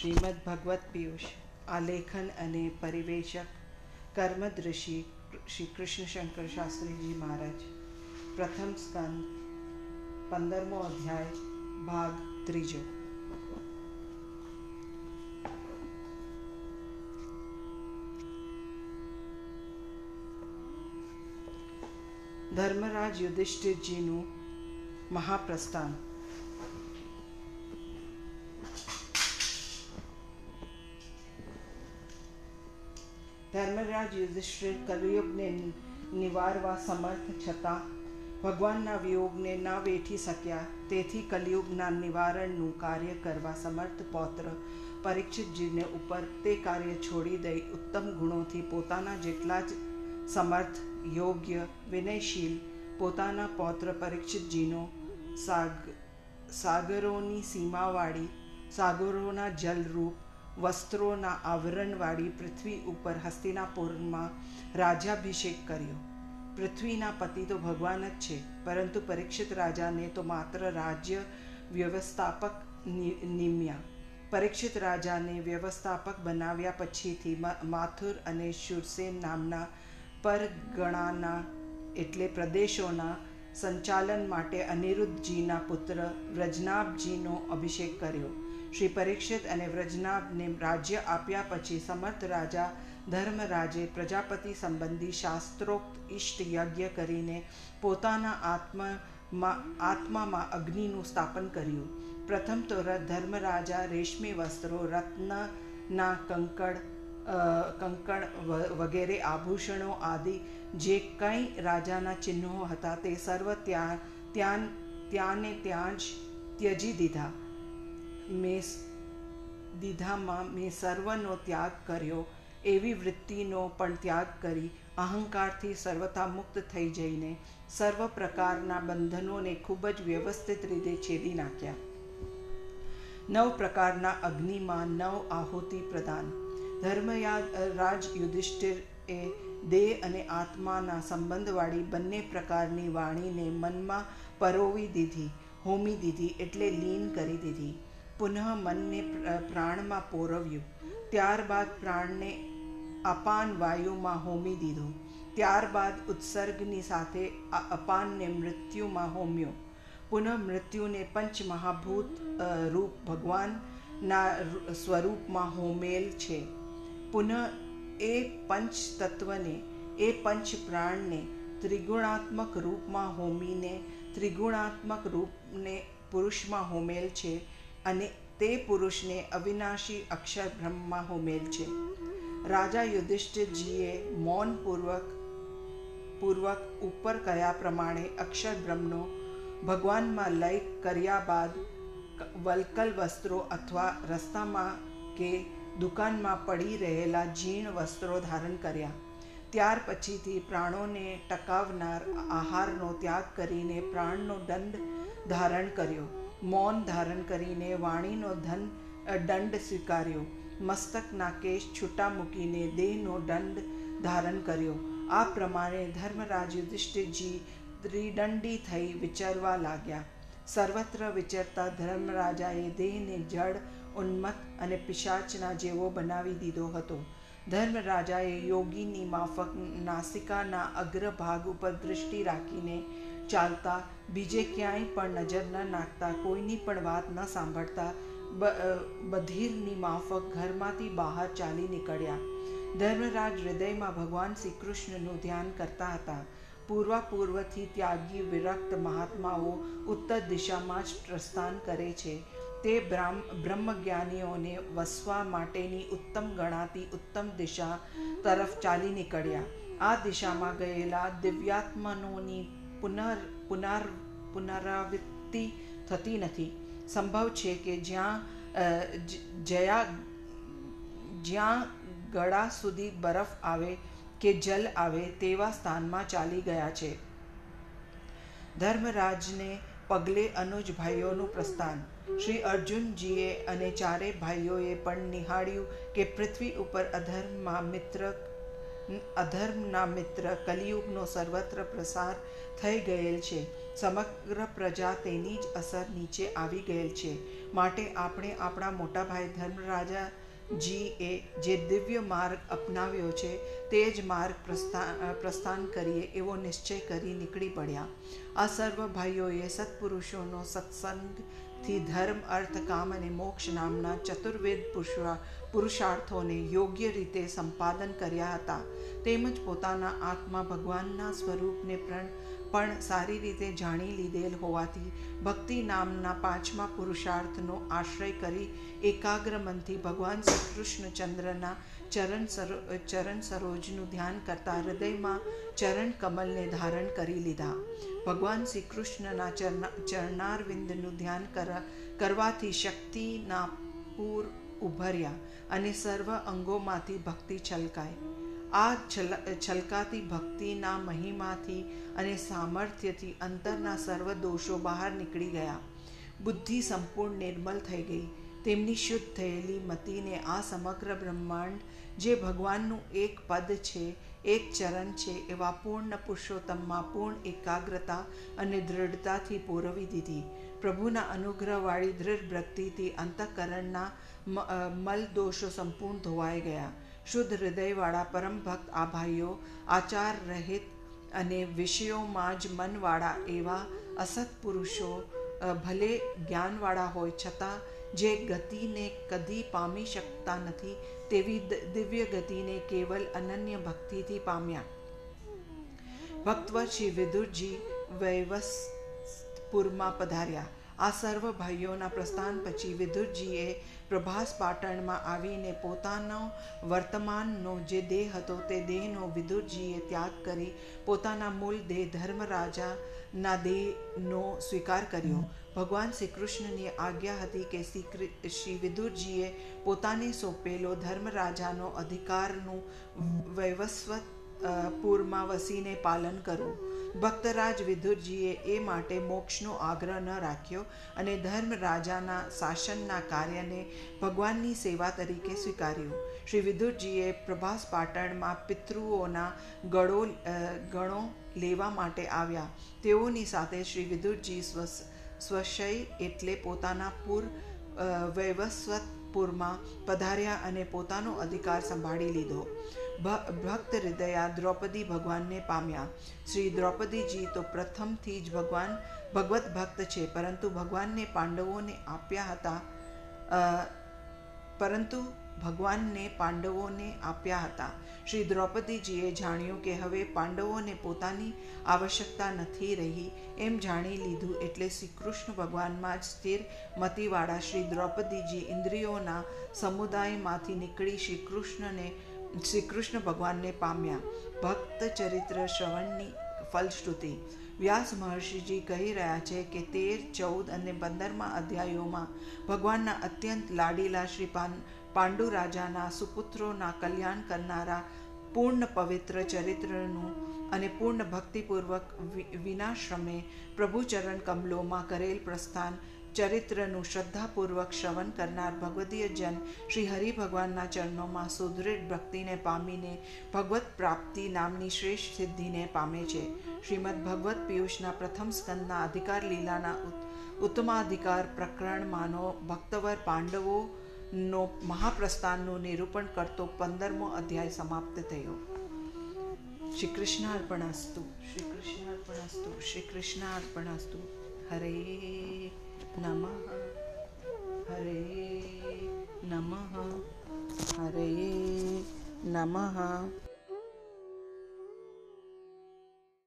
શ્રીમદ ભગવત પિયુષ આલેખન અને પરિવેશક કર્મદૃષિ શ્રી કૃષ્ણશંકર શાસ્ત્રીજી મહારાજ પ્રથમ સ્કંદ પંદરમો અધ્યાય ભાગ ત્રીજો ધર્મરાજ યુધિષ્ઠિરજીનું મહાપ્રસ્થાન ધર્મરાજ યુધિષ્ઠિર કલયુગને નિવારવા સમર્થ છતાં, ભગવાનના વિયોગને ન વેઠી શક્યા. તેથી કલયુગના નિવારણનું કાર્ય કરવા સમર્થ પૌત્ર પરીક્ષિતજીને ઉપર તે કાર્ય છોડી દઈ ઉત્તમ ગુણોથી પોતાના જેટલા જ સમર્થ, યોગ્ય, વિનયશીલ પોતાના પૌત્ર પરીક્ષિતજીનો સાગ, સાગરોની સીમાવાળી, સાગરોના જલરૂપ વસ્ત્રોના આવરણવાળી પૃથ્વી ઉપર હસ્તિનાપુરમાં રાજાભિષેક કર્યો. પૃથ્વીના પતિ તો ભગવાન જ છે, પરંતુ પરીક્ષિત રાજાને તો માત્ર રાજ્ય વ્યવસ્થાપક નિમ્યા. પરીક્ષિત રાજાને વ્યવસ્થાપક બનાવ્યા પછીથી માથુર અને શુરસેન નામના પરગણાના એટલે પ્રદેશોના સંચાલન માટે અનિરુદ્ધજીના પુત્ર વ્રજનાભજીનો અભિષેક કર્યો. શ્રી પરીક્ષિત અને વ્રજનાભને રાજ્ય આપ્યા પછી સમર્થ રાજા ધર્મરાજે પ્રજાપતિ સંબંધી શાસ્ત્રોક્ત ઇષ્ટ યજ્ઞ કરીને પોતાના આત્મામાં આત્મામાં અગ્નિનું સ્થાપન કર્યું. પ્રથમ તો ધર્મરાજા રેશમી વસ્ત્રો, રત્નના કંકડ કંકણ વગેરે આભૂષણો આદિ જે કંઈ રાજાના ચિહ્નો હતા તે સર્વ ત્યાં ત્યાં, ત્યાંને ત્યાં જ ત્યજી દીધા. મેં દીધામાં મેં સર્વનો ત્યાગ કર્યો, એવી વૃત્તિનો પણ ત્યાગ કરી, અહંકારથી સર્વથા મુક્ત થઈ જઈને સર્વ પ્રકારના બંધનોને ખૂબ જ વ્યવસ્થિત રીતે છેદી નાખ્યા. નવ પ્રકારના અગ્નિમાં નવ આહુતિ પ્રદાન. ધર્મયાદ રાજ યુધિષ્ઠિર એ દેહ અને આત્માના સંબંધવાળી બંને પ્રકારની વાણીને મનમાં પરોવી દીધી, હોમી દીધી એટલે લીન કરી દીધી. પુનઃ મનને પ્રાણમાં પોરવ્યું. ત્યારબાદ પ્રાણને અપાન વાયુમાં હોમી દીધું. ત્યારબાદ ઉત્સર્ગની સાથે અપાનને મૃત્યુમાં હોમ્યો. પુનઃ મૃત્યુને પંચ મહાભૂત રૂપ ભગવાનના સ્વરૂપમાં હોમેલ છે. પુનઃ એ પંચ તત્વને એ પંચ પ્રાણને ત્રિગુણાત્મક રૂપમાં હોમીને, ત્રિગુણાત્મક રૂપને પુરુષમાં હોમેલ છે. અને તે પુરુષને અવિનાશી અક્ષર બ્રહ્મમાં હોમેલ છે. રાજા યુધિષ્ઠિરજીએ મૌનપૂર્વક, પૂર્વક ઉપર કયા પ્રમાણે અક્ષર બ્રહ્મનો ભગવાનમાં લય કર્યા બાદ વલકલ વસ્ત્રો અથવા રસ્તામાં કે દુકાનમાં પડી રહેલા જીણ વસ્ત્રો ધારણ કર્યા. ત્યાર પછીથી પ્રાણોને ટકાવનાર આહારનો ત્યાગ કરીને પ્રાણનો દંડ ધારણ કર્યો. મૌન ધારણ કરીને વાણીનો ધન દંડ સ્વીકાર્યો. મસ્તકના કેશ છૂટા મૂકીને દેહનો દંડ ધારણ કર્યો. આ પ્રમાણે ધર્મરાજ યુધિષ્ઠિરજી ત્રિદંડી થઈ વિચારવા લાગ્યા. સર્વત્ર વિચરતા ધર્મરાજાએ દેહને જડ ઉન્મત્ત અને પિશાચના જેવો બનાવી દીધો હતો. ધર્મરાજાએ યોગીની માફક નાસિકાના અગ્રભાગ ઉપર દૃષ્ટિ રાખીને ચાલતા બીજે ક્યાંય પણ નજર ન નાખતા, કોઈની પણ વાત ન સાંભળતા બધીરની માફક ઘરમાંથી બહાર ચાલી નીકળ્યા. ધર્મરાજ હૃદયમાં ભગવાન શ્રી કૃષ્ણનું ધ્યાન કરતા હતા. પૂર્વાપૂર્વથી ત્યાગી વિરક્ત મહાત્માઓ ઉત્તર દિશામાં જ પ્રસ્થાન કરે છે. તે બ્રહ્મજ્ઞાનીઓને વસવા માટેની ઉત્તમ ગણાતી ઉત્તમ દિશા તરફ ચાલી નીકળ્યા. આ દિશામાં ગયેલા દિવ્યાત્મનોની પુનર પુનર પુનરાવૃત્તિ થતી નથી. સંભવ છે કે જ્યાં જયા, જ્યાં ગળા સુધી બરફ આવે કે જલ આવે તેવા સ્થાનમાં ચાલી ગયા છે. ધર્મરાજને પગલે અનુજ ભાઈઓનું પ્રસ્થાન. શ્રી અર્જુનજીએ અને ચારે ભાઈઓએ પણ નિહાળ્યું કે પૃથ્વી ઉપર અધર્મમાં મિત્ર અધર્મના મિત્ર, કલિયુગનો સર્વત્ર પ્રસાર થઈ ગયેલ છે. સમગ્ર પ્રજા તેની જ અસર નીચે આવી ગયેલ છે. માટે આપણે આપણા મોટા ભાઈ ધર્મરાજા જીએ જે દિવ્ય માર્ગ અપનાવ્યો છે, તે જ માર્ગ પ્રસ્થાન પ્રસ્થાન કરીએ એવો નિશ્ચય કરી નીકળી પડ્યા. આ સર્વ ભાઈઓએ સત્પુરુષોનો સત્સંગથી ધર્મ અર્થ કામ અને મોક્ષ નામના ચતુર્વેદ પુરુષા પુરુષાર્થોને યોગ્ય રીતે સંપાદન કર્યા હતા તેમજ પોતાના આત્મા ભગવાનના સ્વરૂપને પણ સારી રીતે જાણી લીધેલ હોવાથી ભક્તિ નામના પાંચમા પુરુષાર્થનો આશ્રય કરી એકાગ્ર મનથી ભગવાન શ્રી કૃષ્ણચંદ્રના ચરણ સરો ચરણ સરોજનું ધ્યાન કરતા હૃદયમાં ચરણ કમલને ધારણ કરી લીધા ભગવાન શ્રી કૃષ્ણના ચરણા વિંદનું ધ્યાન કર, કરવાથી શક્તિના પૂર ઉભર્યા અને સર્વ અંગોમાંથી ભક્તિ છલકાય આ છલ, છલકાતી ભક્તિના મહિમાથી અને સામર્થ્યથી અંતરના સર્વ દોષો બહાર નીકળી ગયા. બુદ્ધિ સંપૂર્ણ નિર્મલ થઈ ગઈ. તેમની શુદ્ધ થયેલી મતિને આ સમગ્ર બ્રહ્માંડ, જે ભગવાનનું એક પદ છે, એક ચરણ છે, એવા પૂર્ણ પુરુષોત્તમમાં પૂર્ણ એકાગ્રતા અને દૃઢતાથી પૂરવી દીધી. પ્રભુના અનુગ્રહવાળી દૃઢ ભક્તિથી અંતઃકરણના મલ દોષો સંપૂર્ણ ધોવાઈ ગયા. શુદ્ધ હૃદયવાળા પરમ ભક્ત આ ભાઈઓ આચાર રહિત અને વિષયોમાં જ મનવાળા એવા અસત પુરુષો ભલે જ્ઞાનવાળા હોય છતાં જે ગતિને કદી પામી શકતા નથી, તેવી દિવ્ય ગતિને કેવલ અનન્ય ભક્તિથી પામ્યા. ભક્તવર શ્રી વિદુરજી વૈવસપુરમાં પધાર્યા. આ સર્વ ભાઈઓના પ્રસ્થાન પછી વિદુરજીએ પ્રભાસ પાટણમાં આવીને પોતાનો વર્તમાનનો જે દેહ હતો તે દેહનો વિદુરજીએ ત્યાગ કરી પોતાના મૂળ દેહ ધર્મરાજાના દેહનો સ્વીકાર કર્યો. ભગવાન શ્રી કૃષ્ણની આજ્ઞા હતી કે શ્રી શ્રી વિદુરજીએ પોતાને સોંપેલો ધર્મરાજાનો અધિકારનું વૈવસ્વત પૂરમાં વસીને પાલન કરવું. ભક્તરાજ વિધુરજીએ એ માટે મોક્ષનો આગ્રહ ન રાખ્યો અને ધર્મ રાજાના શાસનના કાર્યને ભગવાનની સેવા તરીકે સ્વીકાર્યું. શ્રી વિધુરજીએ પ્રભાસ પાટણમાં પિતૃઓના ગળો ગણો લેવા માટે આવ્યા. તેઓની સાથે શ્રી વિધુરજી સ્વ સ્વશય એટલે પોતાના પૂર વૈવસ્વતપુરમાં પધાર્યા અને પોતાનો અધિકાર સંભાળી લીધો. ભક્ત હૃદયા દ્રૌપદી ભગવાનને પામ્યા. શ્રી દ્રૌપદીજી તો પ્રથમથી જ ભગવાન, ભગવત ભક્ત છે, પરંતુ ભગવાનને પાંડવોને આપ્યા હતા પરંતુ ભગવાનને પાંડવોને આપ્યા હતા. શ્રી દ્રૌપદીજીએ જાણ્યું કે હવે પાંડવોને પોતાની આવશ્યકતા નથી રહી, એમ જાણી લીધું એટલે શ્રી કૃષ્ણ ભગવાનમાં જ સ્થિર મતીવાળા શ્રી દ્રૌપદીજી ઇન્દ્રિયોના સમુદાયમાંથી નીકળી શ્રી કૃષ્ણને શ્રી કૃષ્ણ ભગવાનને પામ્યા. ભક્ત ચરિત્ર શ્રવણની ફલશ્રુતિ. વ્યાસ મહર્ષિજી કહી રહ્યા છે કે તેર, ચૌદ અને પંદરમાં અધ્યાયોમાં ભગવાનના અત્યંત લાડીલા શ્રી પાંડુ રાજાના સુપુત્રોના કલ્યાણ કરનારા પૂર્ણ પવિત્ર ચરિત્રનું અને પૂર્ણ ભક્તિપૂર્વક વિનાશ્રમે પ્રભુચરણ કમલોમાં કરેલ પ્રસ્થાન ચરિત્રનું શ્રદ્ધાપૂર્વક શ્રવણ કરનાર ભગવદીય જન શ્રી હરિ ભગવાનના ચરણોમાં સુદૃઢ ભક્તિને પામીને ભગવત પ્રાપ્તિ નામની શ્રેષ્ઠ સિદ્ધિને પામે છે. શ્રીમદ ભગવત પિયુષના પ્રથમ સ્કંદના અધિકાર લીલાના ઉત્તમાધિકાર પ્રકરણમાંનો ભક્તવર પાંડવો નો મહાપ્રસ્થાનનું નિરૂપણ કરતો પંદરમો અધ્યાય સમાપ્ત થયો. શ્રી કૃષ્ણાર્પણસ્તુ શ્રી કૃષ્ણાર્પણસ્તુ શ્રી કૃષ્ણાર્પણસ્તુ હરે નમઃ હરે નમઃ હરે નમઃ